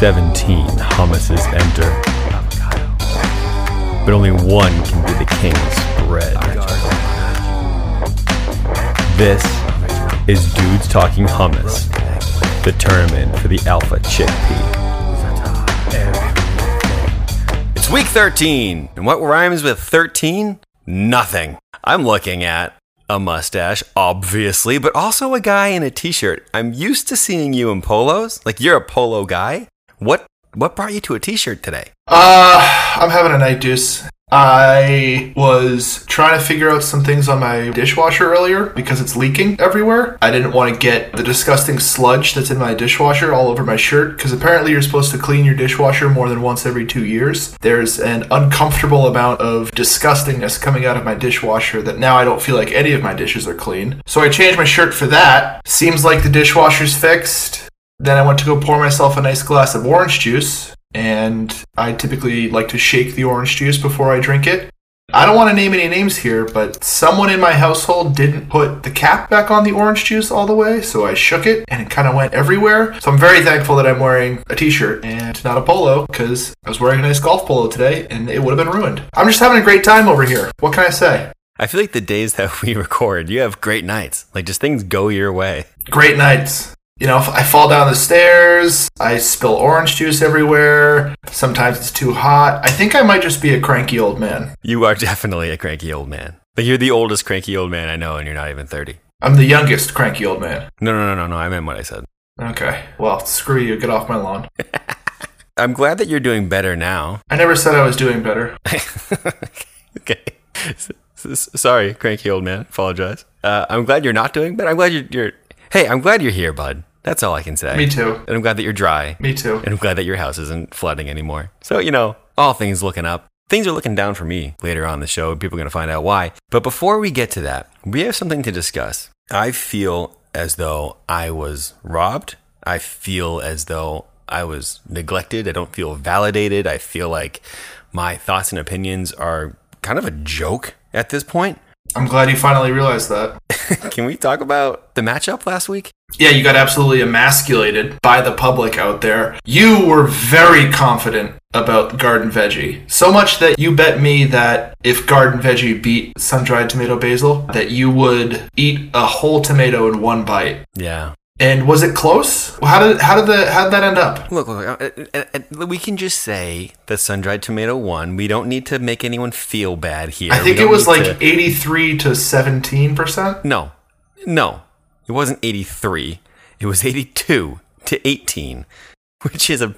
17 hummuses enter, but only one can be the king's bread. This is Dudes Talking Hummus, the tournament for the Alpha Chickpea. It's week 13, and what rhymes with 13? Nothing. I'm looking at a mustache, obviously, but also a guy in a t-shirt. I'm used to seeing you in polos. Like you're a polo guy. What what brought you to a t-shirt today? Uh, I'm having a night deuce. I was trying to figure out some things on my dishwasher earlier because it's leaking everywhere. I didn't want to get the disgusting sludge that's in my dishwasher all over my shirt because apparently you're supposed to clean your dishwasher more than once every two years. There's an uncomfortable amount of disgustingness coming out of my dishwasher that now I don't feel like any of my dishes are clean. So I changed my shirt for that. Seems like the dishwasher's fixed. Then I went to go pour myself a nice glass of orange juice and I typically like to shake the orange juice before I drink it. I don't want to name any names here, but someone in my household didn't put the cap back on the orange juice all the way, so I shook it and it kind of went everywhere. So I'm very thankful that I'm wearing a t shirt and not a polo because I was wearing a nice golf polo today and it would have been ruined. I'm just having a great time over here. What can I say? I feel like the days that we record, you have great nights. Like just things go your way. Great nights you know, I fall down the stairs, I spill orange juice everywhere. Sometimes it's too hot. I think I might just be a cranky old man. You are definitely a cranky old man. But you're the oldest cranky old man I know, and you're not even 30. I'm the youngest cranky old man. No, no, no, no, no. I meant what I said. Okay. Well, screw you. Get off my lawn. I'm glad that you're doing better now. I never said I was doing better. okay. Sorry, cranky old man. Apologize. Uh, I'm glad you're not doing better. I'm glad you're, you're. Hey, I'm glad you're here, bud. That's all I can say. Me too. And I'm glad that you're dry. Me too. And I'm glad that your house isn't flooding anymore. So, you know, all things looking up. Things are looking down for me later on the show. People are going to find out why. But before we get to that, we have something to discuss. I feel as though I was robbed. I feel as though I was neglected. I don't feel validated. I feel like my thoughts and opinions are kind of a joke at this point. I'm glad you finally realized that. Can we talk about the matchup last week? Yeah, you got absolutely emasculated by the public out there. You were very confident about Garden Veggie. So much that you bet me that if Garden Veggie beat Sun Dried Tomato Basil, that you would eat a whole tomato in one bite. Yeah. And was it close? How did how did the how did that end up? Look, look, uh, we can just say that sun dried tomato won. We don't need to make anyone feel bad here. I think it was like eighty three to seventeen percent. No, no, it wasn't eighty three. It was eighty two to eighteen, which is a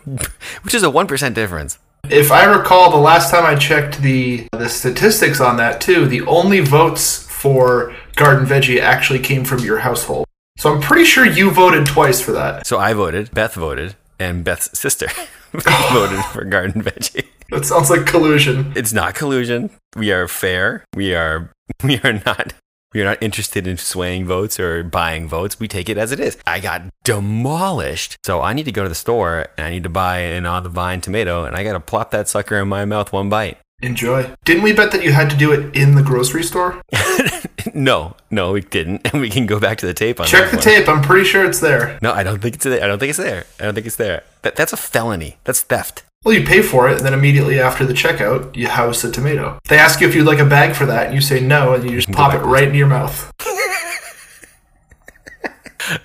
which is a one percent difference. If I recall, the last time I checked the the statistics on that too, the only votes for Garden Veggie actually came from your household. So I'm pretty sure you voted twice for that. So I voted, Beth voted, and Beth's sister voted for Garden Veggie. That sounds like collusion. It's not collusion. We are fair. We are we are not we are not interested in swaying votes or buying votes. We take it as it is. I got demolished. So I need to go to the store and I need to buy an on the vine tomato and I got to plop that sucker in my mouth one bite. Enjoy. Didn't we bet that you had to do it in the grocery store? no, no, we didn't, and we can go back to the tape on. It. Check the one. tape. I'm pretty sure it's there. No, I don't think it's there. I don't think it's there. I don't think it's there. That, that's a felony. That's theft. Well, you pay for it, and then immediately after the checkout, you house the tomato. They ask you if you'd like a bag for that, and you say no, and you just pop it right in your mouth.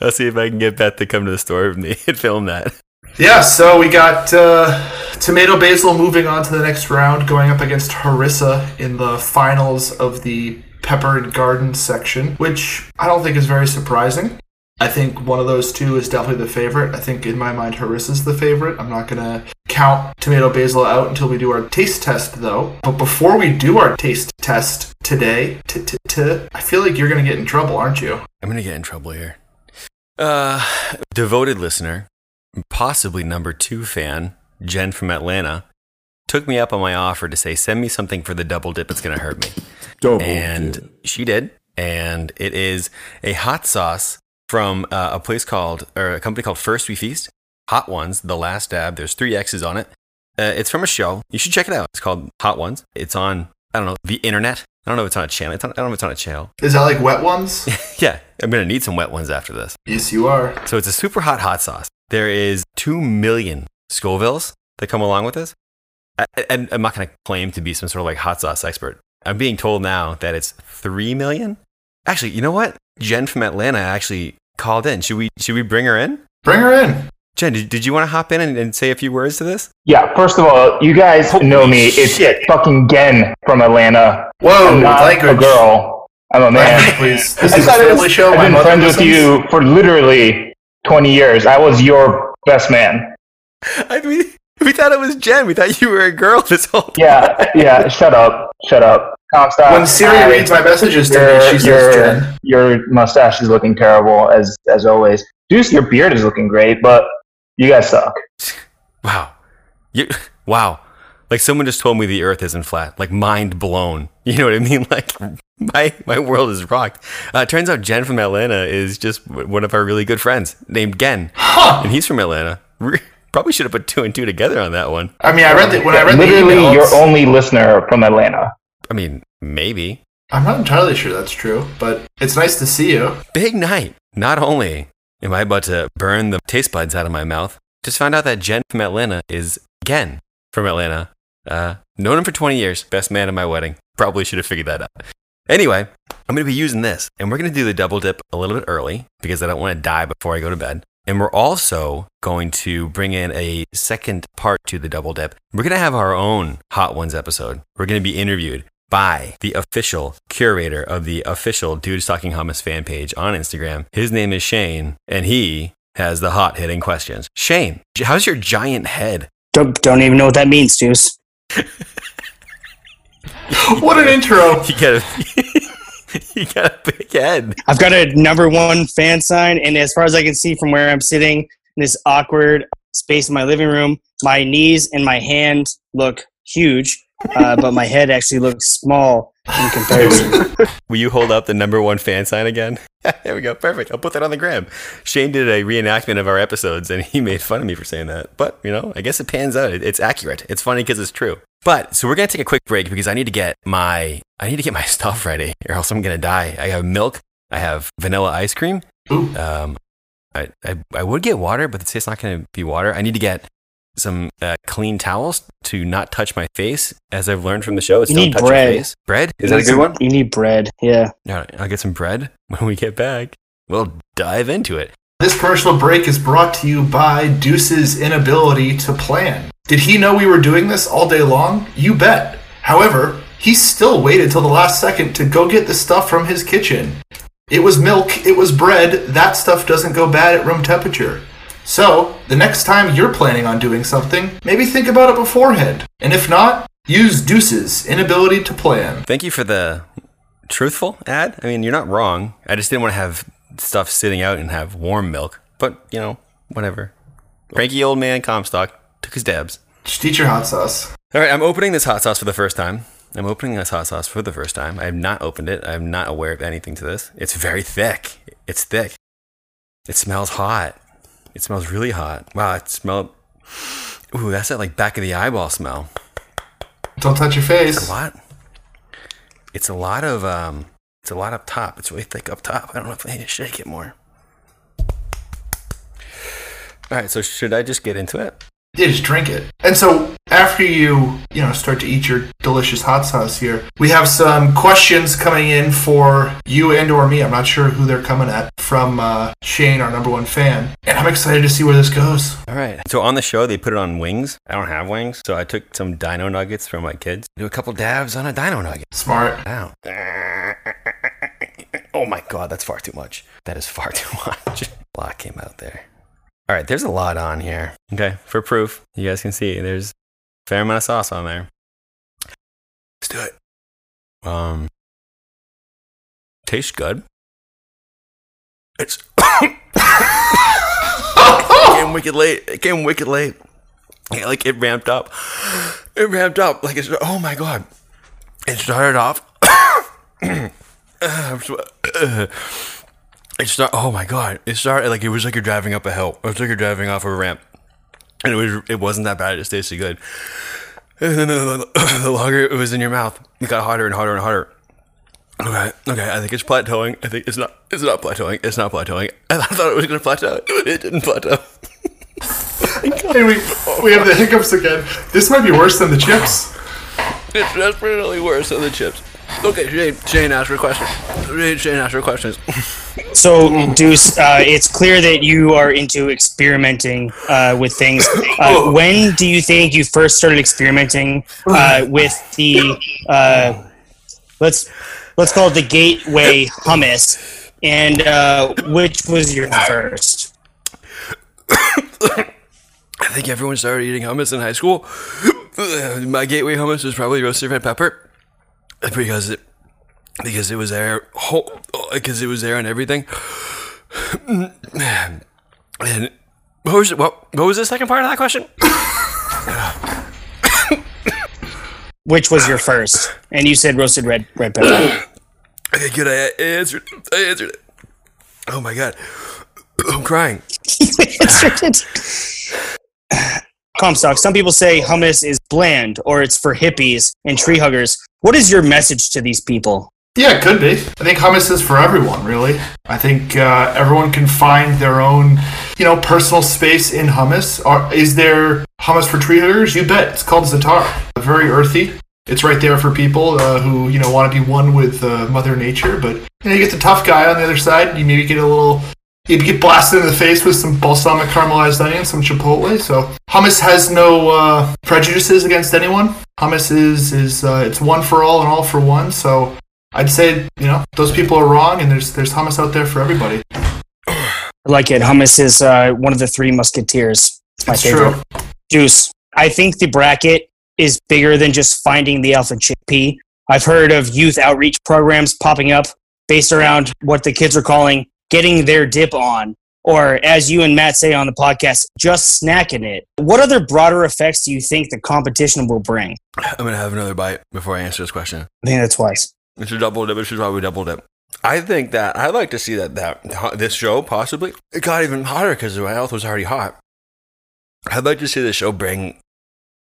I'll see if I can get Beth to come to the store with me and film that. Yeah, so we got uh, Tomato Basil moving on to the next round, going up against Harissa in the finals of the Pepper and Garden section, which I don't think is very surprising. I think one of those two is definitely the favorite. I think in my mind, Harissa's the favorite. I'm not going to count Tomato Basil out until we do our taste test, though. But before we do our taste test today, I feel like you're going to get in trouble, aren't you? I'm going to get in trouble here. Uh, devoted listener possibly number two fan, Jen from Atlanta, took me up on my offer to say, send me something for the double dip. It's going to hurt me. Double and dip. she did. And it is a hot sauce from uh, a place called, or a company called First We Feast. Hot Ones, The Last Dab. There's three X's on it. Uh, it's from a show. You should check it out. It's called Hot Ones. It's on, I don't know, the internet. I don't know if it's on a channel. On, I don't know if it's on a channel. Is that like wet ones? yeah. I'm going to need some wet ones after this. Yes, you are. So it's a super hot hot sauce. There is 2 million Scovilles that come along with this. I, I, I'm not going to claim to be some sort of like hot sauce expert. I'm being told now that it's three million. Actually, you know what? Jen from Atlanta actually called in. Should we should we bring her in? Bring her in. Jen, did, did you want to hop in and, and say a few words to this? Yeah, first of all, you guys know me. It's shit. fucking Gen from Atlanta. Whoa, I'm not language. a girl. I'm a man. Language, please. This is a thought was- family show. I've My been mother friends with you for literally 20 years. I was your best man. I mean, we thought it was Jen. We thought you were a girl this whole time. Yeah, yeah. Shut up. Shut up. Comstock. When Siri I- reads my messages to me, she says your, Jen. your mustache is looking terrible as as always. Deuce, your beard is looking great, but you guys suck. Wow. You, wow. Like someone just told me the earth isn't flat. Like mind blown. You know what I mean? Like my my world is rocked. Uh, turns out Jen from Atlanta is just one of our really good friends named Gen. Huh. And he's from Atlanta. Re- Probably should have put two and two together on that one. I mean, I read the, when I read Literally, the email, your only listener from Atlanta. I mean, maybe. I'm not entirely sure that's true, but it's nice to see you. Big night. Not only am I about to burn the taste buds out of my mouth, just found out that Jen from Atlanta is Gen from Atlanta. Uh, known him for 20 years. Best man at my wedding. Probably should have figured that out. Anyway, I'm going to be using this, and we're going to do the double dip a little bit early because I don't want to die before I go to bed. And we're also going to bring in a second part to the double dip. We're going to have our own Hot Ones episode. We're going to be interviewed by the official curator of the official Dudes Talking Hummus fan page on Instagram. His name is Shane, and he has the hot hitting questions. Shane, how's your giant head? Don't, don't even know what that means, Deuce. What an intro! You got a, you got a big head. I've got a number one fan sign, and as far as I can see from where I'm sitting in this awkward space in my living room, my knees and my hand look huge, uh, but my head actually looks small in comparison. Will you hold up the number one fan sign again? there we go. Perfect. I'll put that on the gram. Shane did a reenactment of our episodes and he made fun of me for saying that. But, you know, I guess it pans out. It's accurate. It's funny because it's true. But so we're going to take a quick break because I need to get my I need to get my stuff ready or else I'm going to die. I have milk, I have vanilla ice cream. Um I, I, I would get water, but it's not going to be water. I need to get some uh, clean towels to not touch my face, as I've learned from the show. It's You don't need touch bread. your face. Bread is that a good one? You need bread, yeah. All right, I'll get some bread when we get back. We'll dive into it. This commercial break is brought to you by Deuce's inability to plan. Did he know we were doing this all day long? You bet. However, he still waited till the last second to go get the stuff from his kitchen. It was milk, it was bread, that stuff doesn't go bad at room temperature. So, the next time you're planning on doing something, maybe think about it beforehand. And if not, use Deuce's inability to plan. Thank you for the truthful ad. I mean, you're not wrong. I just didn't want to have stuff sitting out and have warm milk. But, you know, whatever. Cranky old man Comstock took his dabs. Just eat your hot sauce. All right, I'm opening this hot sauce for the first time. I'm opening this hot sauce for the first time. I have not opened it. I'm not aware of anything to this. It's very thick. It's thick. It smells hot. It smells really hot. Wow, it smelled. Ooh, that's that like back of the eyeball smell. Don't touch your It's face. a lot. It's a lot of um. It's a lot up top. It's really thick up top. I don't know if I need to shake it more. All right, so should I just get into it? Yeah, just drink it. And so after you, you know, start to eat your delicious hot sauce here, we have some questions coming in for you and or me. I'm not sure who they're coming at from uh, Shane, our number one fan, and I'm excited to see where this goes. All right. So on the show, they put it on wings. I don't have wings, so I took some dino nuggets from my kids. Do a couple dabs on a dino nugget. Smart. Wow. Oh my god, that's far too much. That is far too much. a lot came out there. All right, there's a lot on here. Okay, for proof, you guys can see there's a fair amount of sauce on there. Let's do it. Um, tastes good. It's it came wicked late. It came wicked late. Yeah, like it ramped up. It ramped up. Like it's oh my god. It started off. it start. Oh my god! It started like it was like you're driving up a hill. It was like you're driving off a ramp, and it was it wasn't that bad. It just tasted good. And then the, the longer it was in your mouth, it got hotter and hotter and hotter. Okay, okay. I think it's plateauing. I think it's not. It's not plateauing. It's not plateauing. I thought it was going to plateau. It didn't plateau. hey, we, we have the hiccups again. This might be worse than the chips. It's definitely worse than the chips. Okay, Shane, Shane asked for questions. Shane, Shane asked for questions. So, Deuce, uh, it's clear that you are into experimenting uh, with things. Uh, when do you think you first started experimenting uh, with the uh, let's let's call it the gateway hummus, and uh, which was your first? I think everyone started eating hummus in high school. My gateway hummus was probably roasted red pepper because it because it was there because it was there and everything. And what was what what was the second part of that question? Which was your first? And you said roasted red red pepper. Okay, good. I answered. I answered it. Oh my god, I'm crying. Comstock. Some people say hummus is bland or it's for hippies and tree huggers. What is your message to these people? Yeah, it could be. I think hummus is for everyone, really. I think uh, everyone can find their own, you know, personal space in hummus. Or is there hummus for tree huggers? You bet. It's called Zatar. Very earthy. It's right there for people uh, who, you know, want to be one with uh, Mother Nature. But you, know, you get the tough guy on the other side. You maybe get a little you get blasted in the face with some balsamic caramelized onion, some chipotle. So hummus has no uh, prejudices against anyone. Hummus is is uh, it's one for all and all for one. So I'd say you know those people are wrong, and there's there's hummus out there for everybody. I like it. Hummus is uh, one of the three musketeers. It's my It's favorite. true. Deuce. I think the bracket is bigger than just finding the alpha chickpea. I've heard of youth outreach programs popping up based around what the kids are calling getting their dip on, or as you and Matt say on the podcast, just snacking it. What other broader effects do you think the competition will bring? I'm gonna have another bite before I answer this question. I think that's wise. It's a double dip. It's probably double dip. I think that I'd like to see that that this show possibly it got even hotter because my health was already hot. I'd like to see the show bring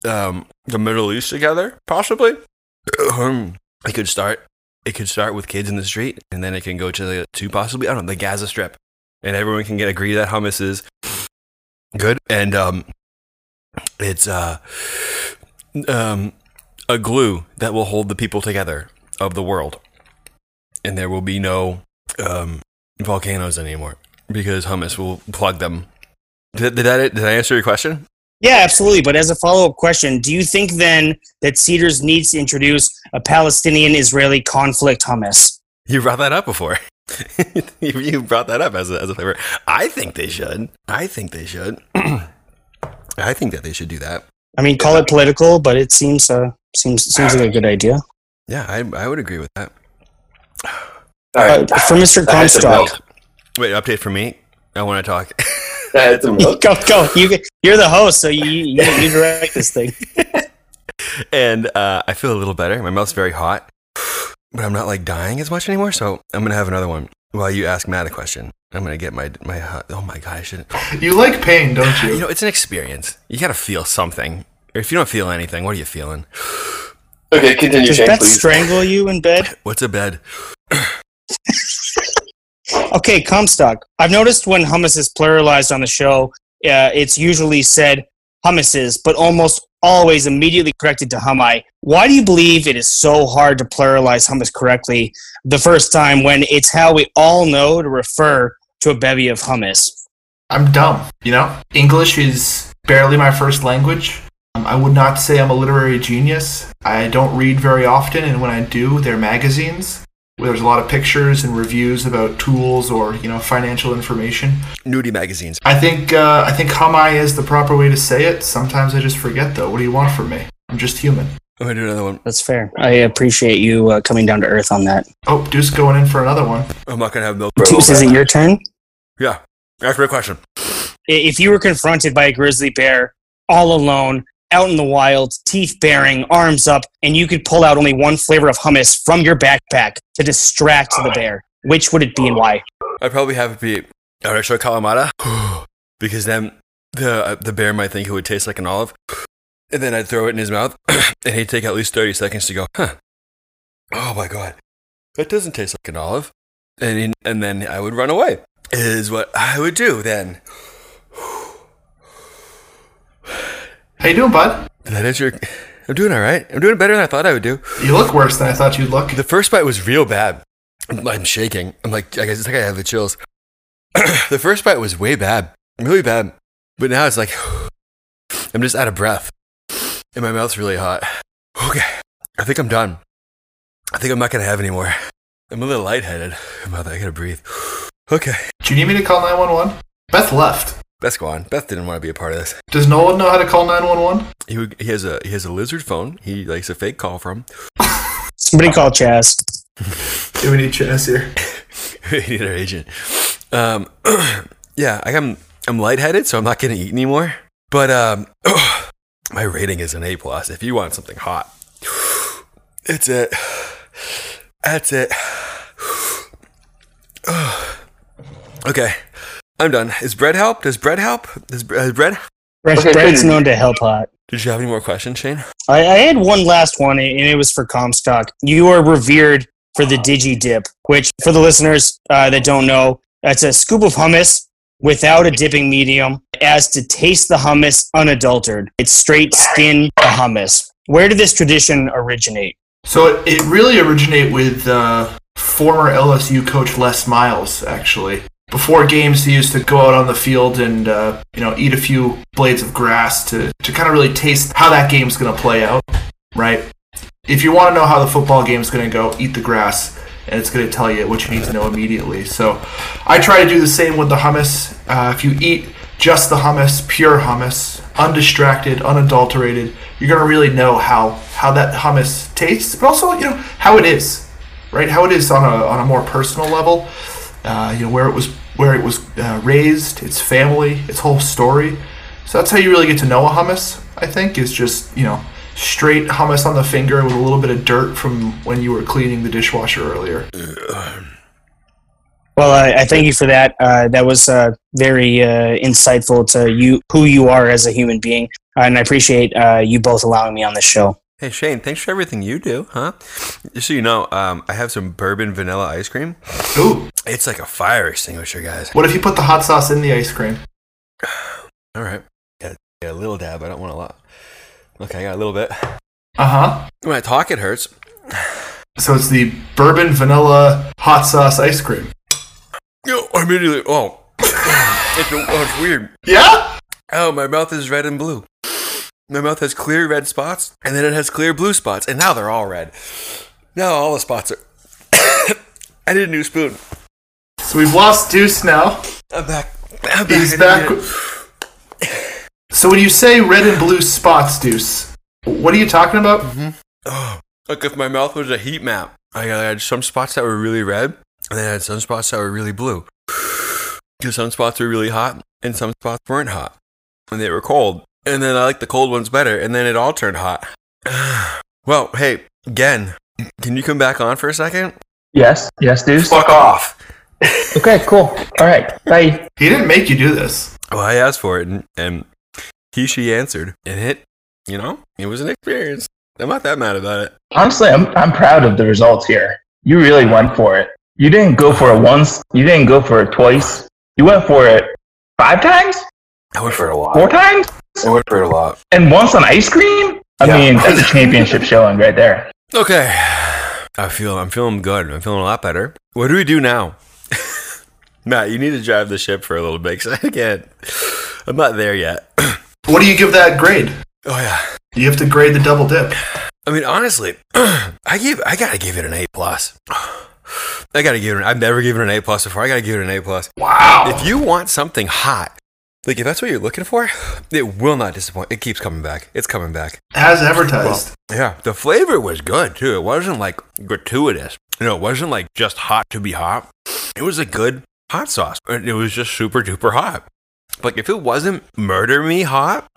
um, the Middle East together, possibly. It could start. It could start with kids in the street, and then it can go to the to possibly I don't know the Gaza Strip, and everyone can get agree that hummus is good, and um, it's uh, um, a glue that will hold the people together of the world, and there will be no um, volcanoes anymore because hummus will plug them. Did, did that did I answer your question? Yeah, absolutely. But as a follow up question, do you think then that Cedars needs to introduce a Palestinian Israeli conflict hummus? You brought that up before. you you brought that up as a, as a flavor. I think they should. I think they should. I think that they should do that. I mean, call it political, but it seems uh, seems seems like a good idea. Yeah, I, I would agree with that. All right. Uh, for Mr. I Comstock. Wait, update for me. I want to talk. I had some go go. You you're the host, so you you, you direct this thing. and uh, I feel a little better. My mouth's very hot, but I'm not like dying as much anymore. So I'm gonna have another one while you ask Matt a question. I'm gonna get my my. hot- Oh my god, I should. You like pain, don't You you? know, it's an experience. You gotta feel something. Or if you don't feel anything, what are you feeling? Okay, continue, Does Shane, Beth please. strangle you in bed? What's a bed? Okay, Comstock. I've noticed when hummus is pluralized on the show, uh, it's usually said hummuses, but almost always immediately corrected to hummi. Why do you believe it is so hard to pluralize hummus correctly the first time when it's how we all know to refer to a bevy of hummus? I'm dumb. You know, English is barely my first language. Um, I would not say I'm a literary genius. I don't read very often, and when I do, they're magazines. Where there's a lot of pictures and reviews about tools or you know financial information. Nudie magazines. I think uh, I think Hamai is the proper way to say it. Sometimes I just forget though. What do you want from me? I'm just human. I'm gonna do another one. That's fair. I appreciate you uh, coming down to earth on that. Oh, Deuce going in for another one. I'm not gonna have milk. Deuce, is it your turn? Yeah. that's a great question. If you were confronted by a grizzly bear all alone, out in the wild, teeth baring, arms up, and you could pull out only one flavor of hummus from your backpack to distract the bear, which would it be and why? I'd probably have it be Arisho Kalamata because then the uh, the bear might think it would taste like an olive, and then I'd throw it in his mouth, and he'd take at least thirty seconds to go, huh? Oh my god, that doesn't taste like an olive, and he, and then I would run away. Is what I would do then. How you doing, bud? Did that answer? I'm doing all right. I'm doing better than I thought I would do. You look worse than I thought you'd look. The first bite was real bad. I'm, I'm shaking. I'm like, I guess it's like I have the chills. the first bite was way bad, really bad. But now it's like, I'm just out of breath. And my mouth's really hot. Okay. I think I'm done. I think I'm not going to have any more. I'm a little lightheaded. Mother, I gotta breathe. Okay. Do you need me to call 911? Beth left. Beth's gone. Beth didn't want to be a part of this. Does Nolan know how to call 911? He, would- he has a he has a lizard phone. He likes a fake call from. Somebody call Chaz. Yeah, we need Chaz here. we need our agent. Um, yeah, I am I'm lightheaded, so I'm not gonna eat anymore. But um, my rating is an A plus. If you want something hot, it's it. That's it. okay, I'm done. Is bread help? Does bread help? Does bre- uh, bread? Bread, Okay, bread's known to help hot. Did you have any more questions, Shane? I, I had one last one, and it was for Comstock. You are revered for the Digi Dip, which, for the listeners uh, that don't know, that's a scoop of hummus without a dipping medium, as to taste the hummus unadulterated. It's straight skin hummus. Where did this tradition originate? So it, it really originated with uh, former LSU coach Les Miles, actually. Before games, he used to go out on the field and uh, you know eat a few blades of grass to, to kind of really taste how that game's going to play out, right? If you want to know how the football game's going to go, eat the grass, and it's going to tell you what you need to know immediately. So I try to do the same with the hummus. Uh, if you eat just the hummus, pure hummus, undistracted, unadulterated, you're going to really know how how that hummus tastes, but also you know how it is, right? How it is on a on a more personal level. Uh, you know where it was where it was uh, raised, its family, its whole story. So that's how you really get to know a hummus. I think is just you know straight hummus on the finger with a little bit of dirt from when you were cleaning the dishwasher earlier. Well, I, I thank you for that. Uh, that was uh, very uh, insightful to you, who you are as a human being, and I appreciate uh, you both allowing me on this show. Hey Shane, thanks for everything you do, huh? Just so you know, um, I have some bourbon vanilla ice cream. Ooh, It's like a fire extinguisher, guys. what if you put the hot sauce in the ice cream? All right, yeah, a little dab. I don't want a lot. Okay, I got a little bit. Uh huh. When I talk, it hurts. So it's the bourbon vanilla hot sauce ice cream. Yo, I immediately. Oh, it's, oh, it's weird. Yeah. Oh, my mouth is red and blue. My mouth has clear red spots, and then it has clear blue spots, and now they're all red. Now all the spots are. I need a new spoon. So we've lost Deuce now. I'm back. I'm back. He's back. So when you say red and blue spots, Deuce, what are you talking about? Mm-hmm. Oh, like if my mouth was a heat map. I had some spots that were really red, and then I had some spots that were really blue. Because some spots were really hot, and some spots weren't hot, and they were cold. And then I like the cold ones better, and then it all turned hot. well, hey, Gen, can you come back on for a second? Yes, yes, dude. Fuck off. Okay, cool. All right, bye. He didn't make you do this. Well, I asked for it, and, and he, she answered, and it, you know, it was an experience. I'm not that mad about it. Honestly, I'm I'm proud of the results here. You really went for it. You didn't go for it once. You didn't go for it twice. You went for it five times, I went for it a lot. four times, I went for it a lot. and once on ice cream. I Yeah. mean, that's a championship showing right there. Okay. I feel I'm feeling good. I'm feeling a lot better. What do we do now? Matt, you need to drive the ship for a little bit because I can't. I'm not there yet. What do you give that grade? Oh yeah. You have to grade the double dip. I mean, honestly, I give I gotta give it an A plus. I gotta give it. An, I've never given it an A plus before. I gotta give it an A plus. Wow. If you want something hot, like if that's what you're looking for, it will not disappoint. It keeps coming back. It's coming back. As advertised. Yeah, the flavor was good too. It wasn't like gratuitous. You know, it wasn't like just hot to be hot. It was a good hot sauce. It was just super duper hot. Like if it wasn't murder me hot,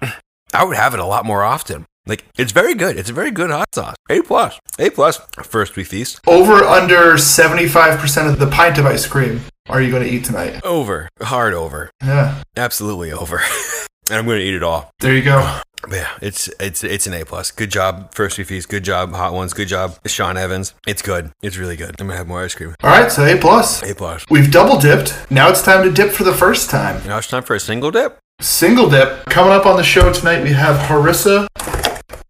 I would have it a lot more often. Like it's very good. It's a very good hot sauce. A plus. A plus. First we feast. Over under 75% of the pint of ice cream are you going to eat tonight? Over. Hard over. Yeah. Absolutely over. and I'm gonna eat it all. There you go. Yeah, it's it's it's an A plus. Good job, First We Feast. Good job, hot ones. Good job, Sean Evans. It's good. It's really good. I'm gonna have more ice cream. All right, so A plus. A plus. We've double dipped. Now it's time to dip for the first time. Now it's time for a single dip. Single dip. Coming up on the show tonight, we have Harissa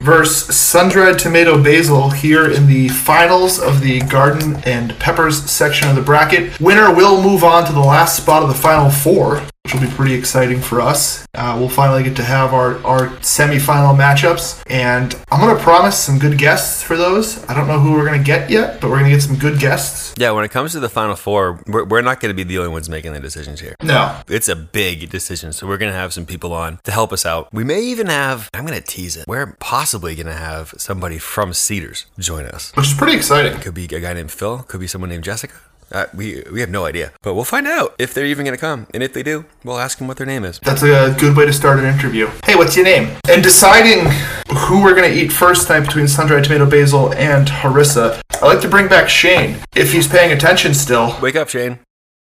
versus sun-dried tomato basil here in the finals of the garden and peppers section of the bracket. Winner will move on to the last spot of the final four, which will be pretty exciting for us. Uh, we'll finally get to have our, our semifinal matchups, and I'm going to promise some good guests for those. I don't know who we're going to get yet, but we're going to get some good guests. Yeah, when it comes to the final four, we're, we're not going to be the only ones making the decisions here. No, It's a big decision, so we're going to have some people on to help us out. We may even have, I'm going to tease it, we're possibly going to have somebody from Cedars join us. which is pretty exciting. Could be a guy named Phil, could be someone named Jessica. Uh, we, we have no idea, but we'll find out if they're even going to come. And if they do, we'll ask them what their name is. That's a good way to start an interview. Hey, what's your name? And deciding who we're going to eat first tonight between sun-dried tomato basil and harissa, I like to bring back Shane, if he's paying attention still. Wake up, Shane.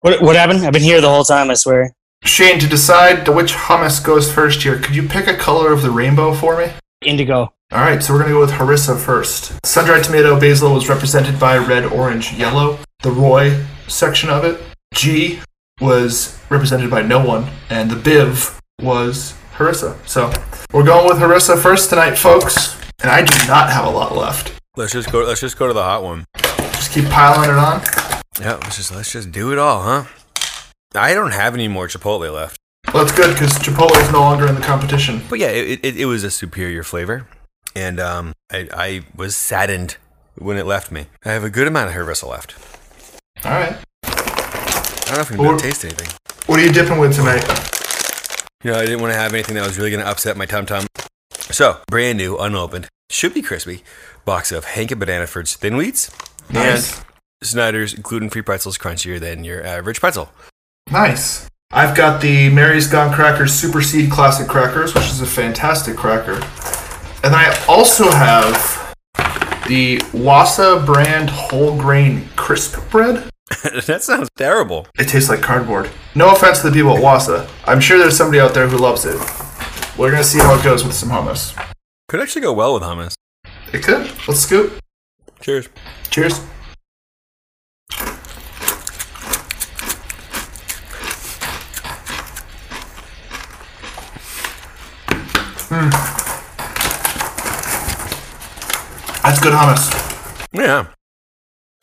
What, what happened? I've been here the whole time, I swear. Shane, to decide which hummus goes first here, could you pick a color of the rainbow for me? Indigo. All right, so we're going to go with harissa first. Sun-dried tomato basil was represented by red, orange, yellow. The Roy section of it. G was represented by no one, and the Biv was harissa. So we're going with harissa first tonight, folks. And I do not have a lot left. Let's just go. Let's just go to the hot one. Just keep piling it on. Yeah, let's just let's just do it all, huh? I don't have any more Chipotle left, Well, that's good because Chipotle is no longer in the competition. but yeah, it, it, it was a superior flavor, and um, I, I was saddened when it left me. I have a good amount of harissa left. All right. I don't know if I'm Or- gonna taste anything. What are you dipping with tonight? You know, I didn't want to have anything that was really going to upset my tum tum. So, brand new, unopened, should be crispy, box of Hank and Banana Ford's Thin Wheats Nice. and Snyder's gluten free pretzels crunchier than your average pretzel. Nice. I've got the Mary's Gone Crackers Super Seed Classic Crackers, which is a fantastic cracker. And then I also have the Wasa brand whole grain crisp bread. that sounds terrible. It tastes like cardboard. No offense to the people at Wasa. I'm sure there's somebody out there who loves it. We're gonna see how it goes with some hummus. Could actually go well with hummus. It could. Let's scoop. Cheers. Cheers. Hmm. That's good hummus. Yeah.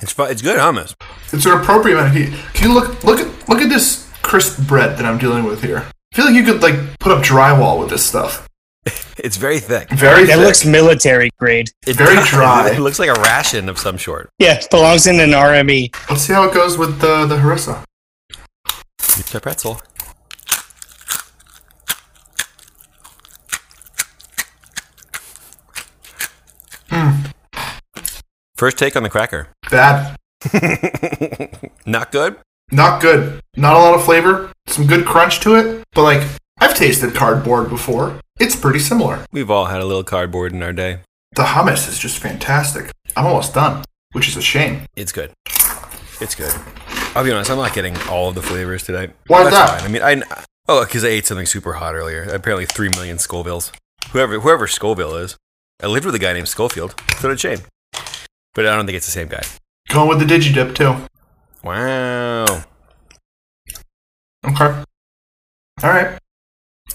It's fu- it's good hummus. It's an appropriate amount of heat. Can you look look at look at this crisp bread that I'm dealing with here? I feel like you could like put up drywall with this stuff. It's very thick. Very That thick. looks military grade. It's Very dry. It looks like a ration of some sort. Yeah, belongs in an. RME. Let's see how it goes with the the harissa. It's a pretzel. Hmm. First take on the cracker. Bad. Not good. Not good. Not a lot of flavor. Some good crunch to it. But like, I've tasted cardboard before. It's pretty similar. We've all had a little cardboard in our day. The hummus is just fantastic. I'm almost done, which is a shame. It's good. It's good. I'll be honest. I'm not getting all of the flavors today. Why That's that? Fine. I mean, I oh, because I ate something super hot earlier. Apparently, three million Scovilles. Whoever whoever Scoville is. I lived with a guy named Schofield. So did Shane. But I don't think it's the same guy. Going with the digidip too. Wow. Okay. All right.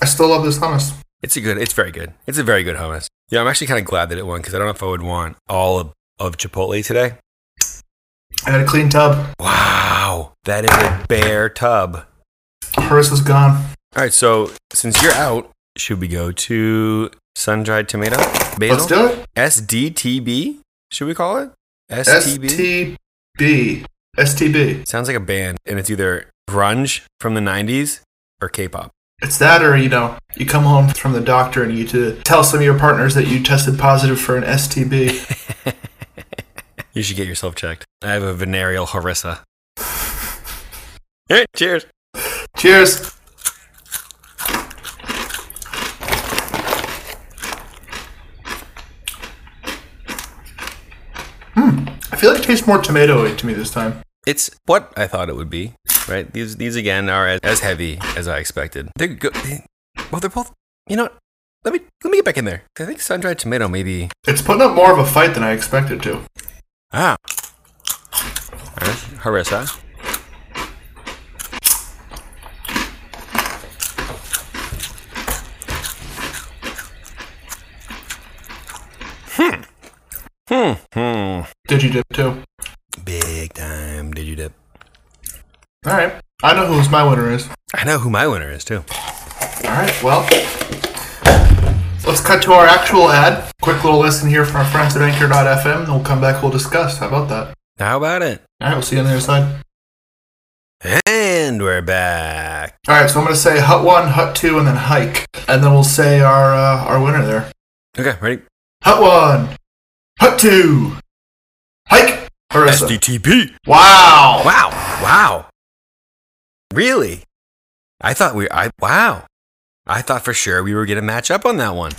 I still love this hummus. It's a good. It's very good. It's a very good hummus. Yeah, I'm actually kind of glad that it won because I don't know if I would want all of, of Chipotle today. I got a clean tub. Wow, that is a bare tub. Harissa's gone. All right, so since you're out, should we go to sun dried tomato basil? Let's do it. SDTB. Should we call it STB? STB. STB. Sounds like a band, and it's either grunge from the '90s or K-pop. It's that, or you know, you come home from the doctor and you to tell some of your partners that you tested positive for an STB. You should get yourself checked. I have a venereal harissa. All right, cheers. Cheers. feel like it tastes more tomatoey to me this time. It's what I thought it would be, right? These these again are as, as heavy as I expected. They're good. Well, they're both. You know, let me let me get back in there. I think sun dried tomato maybe. It's putting up more of a fight than I expected to. Ah. All right, Harissa. Hmm. Hmm. Did you dip too? Big time. Did you dip? All right. I know who's my winner is. I know who my winner is too. All right. Well, let's cut to our actual ad. Quick little listen here from our friends at Anchor.fm. Then we'll come back. We'll discuss. How about that? How about it? All right. We'll see you on the other side. And we're back. All right. So I'm going to say hut one, hut two, and then hike, and then we'll say our uh, our winner there. Okay, ready? Hut one, hut two, hike. Harissa. SDTB. Wow. Wow. Wow. Really? I thought we I wow. I thought for sure we were gonna match up on that one.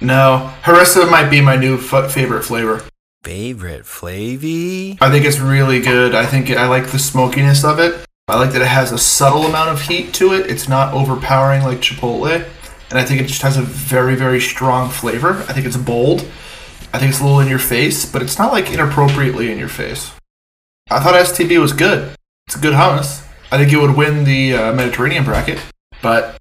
No, harissa might be my new f- favorite flavor. Favorite flavy? I think it's really good. I think I like the smokiness of it. I like that it has a subtle amount of heat to it. It's not overpowering like Chipotle. And I think it just has a very, very strong flavor. I think it's bold. I think it's a little in your face, but it's not like inappropriately in your face. I thought STB was good. It's a good hummus. I think it would win the uh, Mediterranean bracket, but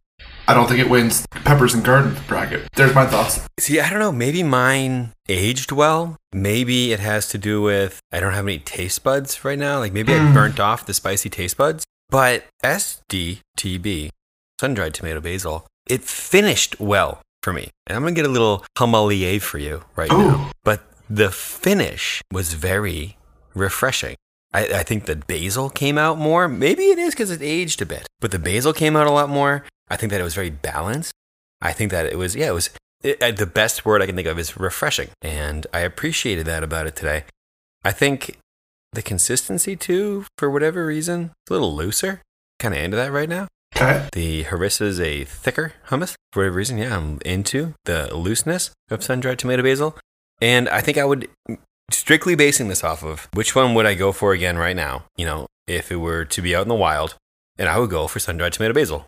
I don't think it wins Peppers and Garden bracket. There's my thoughts. See, I don't know, maybe mine aged well. Maybe it has to do with I don't have any taste buds right now. Like maybe I Mm. burnt off the spicy taste buds. But SDTB, sun dried tomato basil, it finished well for me. And I'm gonna get a little humalier for you right Ooh. now. But the finish was very refreshing. I, I think the basil came out more. Maybe it is because it aged a bit, but the basil came out a lot more. I think that it was very balanced. I think that it was, yeah, it was it, uh, the best word I can think of is refreshing. And I appreciated that about it today. I think the consistency, too, for whatever reason, it's a little looser. Kind of into that right now. Okay. The harissa is a thicker hummus. For whatever reason, yeah, I'm into the looseness of sun dried tomato basil. And I think I would, strictly basing this off of which one would I go for again right now, you know, if it were to be out in the wild, and I would go for sun dried tomato basil.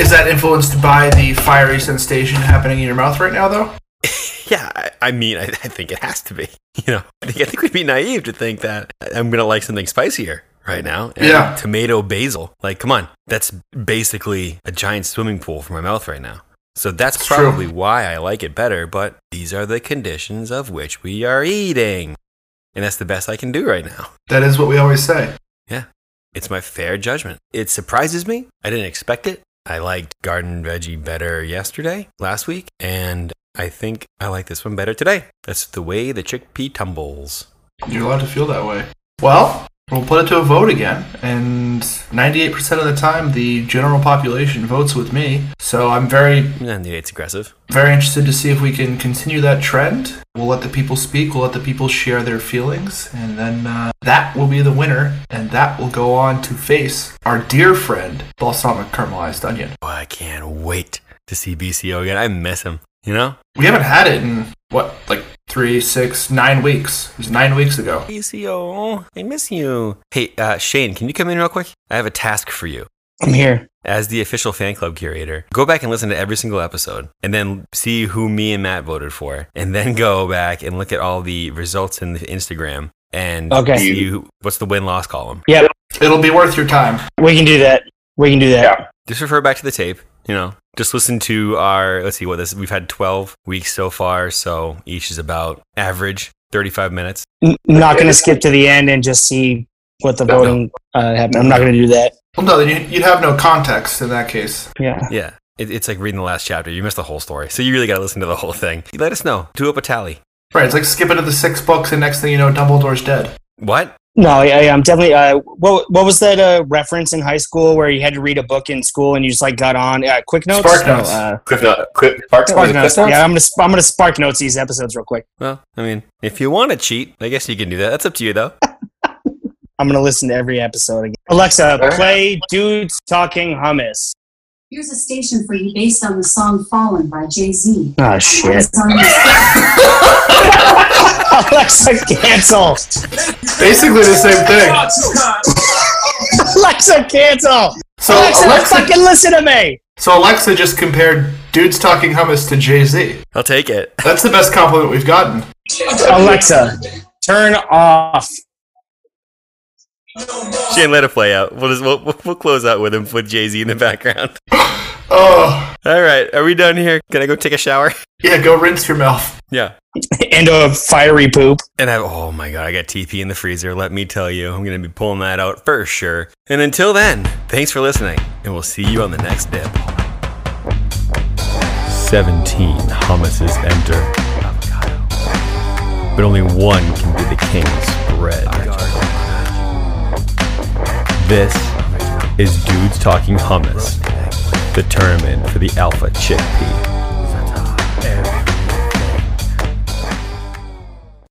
Is that influenced by the fiery sensation happening in your mouth right now, though? Yeah, I, I mean, I, I think it has to be. You know, I think, I think we'd be naive to think that I'm gonna like something spicier right now. And Yeah. tomato basil. Like, come on, that's basically a giant swimming pool for my mouth right now. So that's It's true. probably why I like it better. But these are the conditions of which we are eating, and that's the best I can do right now. That is what we always say. Yeah. It's my fair judgment. It surprises me. I didn't expect it. I liked garden veggie better yesterday, last week, and I think I like this one better today. That's the way the chickpea tumbles. You're allowed to feel that way. Well, we'll put it to a vote again, and 98% of the time, the general population votes with me. So I'm very, And it's aggressive. very interested to see if we can continue that trend. We'll let the people speak, we'll let the people share their feelings, and then uh, that will be the winner, and that will go on to face our dear friend, balsamic caramelized onion. Oh, I can't wait to see BCO again. I miss him. You know? We haven't had it in, what, like three, six, nine weeks. It was nine weeks ago. BCO, I miss you. Hey, uh, Shane, can you come in real quick? I have a task for you. I'm here. As the official fan club curator, go back and listen to every single episode and then see who me and Matt voted for. And then go back and look at all the results in the Instagram and Okay. see who, what's the win loss column. Yep, It'll be worth your time. we can do that. We can do that. Just refer back to the tape, you know. Just listen to our let's see what this we've had 12 weeks so far, so each is about average 35 minutes. N- not going to skip to the end and just see what the No. voting uh, happened. I'm not going to do that. Well, no, then you- you'd have no context in that case. Yeah. Yeah. It, it's like reading the last chapter. You missed the whole story. So you really got to listen to the whole thing. Let us know. Do up a tally. Right, it's like skipping to the six books, and next thing you know, Dumbledore's dead. What? No, yeah, yeah, I'm definitely. Uh, what what was that uh, reference in high school where you had to read a book in school and you just like got on uh, quick notes? Spark Notes. No, uh, Cliff Note, Cliff, Spark Spark Notes, notes. Yeah, I'm gonna I'm gonna spark notes these episodes real quick. Well, I mean, if you want to cheat, I guess you can do that. That's up to you, though. I'm gonna listen to every episode again. Alexa, play "Dudes Talking Hummus." Here's a station for you based on the song Fallen by Jay Z. Oh ah, shit! Alexa, cancel. Basically the same thing. Alexa, cancel. So Alexa, Alexa, fucking listen to me. so Alexa just compared dudes talking hummus to Jay Z. I'll take it. That's the best compliment we've gotten. Alexa, turn off. Shane, let it play out. We'll just we'll, we'll close out with him with Jay Z in the background. Oh, All right, are we done here? Can I go take a shower? Yeah, go rinse your mouth. Yeah. and a fiery poop. And I, oh my god, I got TP in the freezer. Let me tell you, I'm gonna be pulling that out for sure. And until then, thanks for listening, and we'll see you on the next dip. 17 hummuses enter, but only one can be the king's bread. This is Dudes Talking Hummus, the tournament for the alpha chickpea.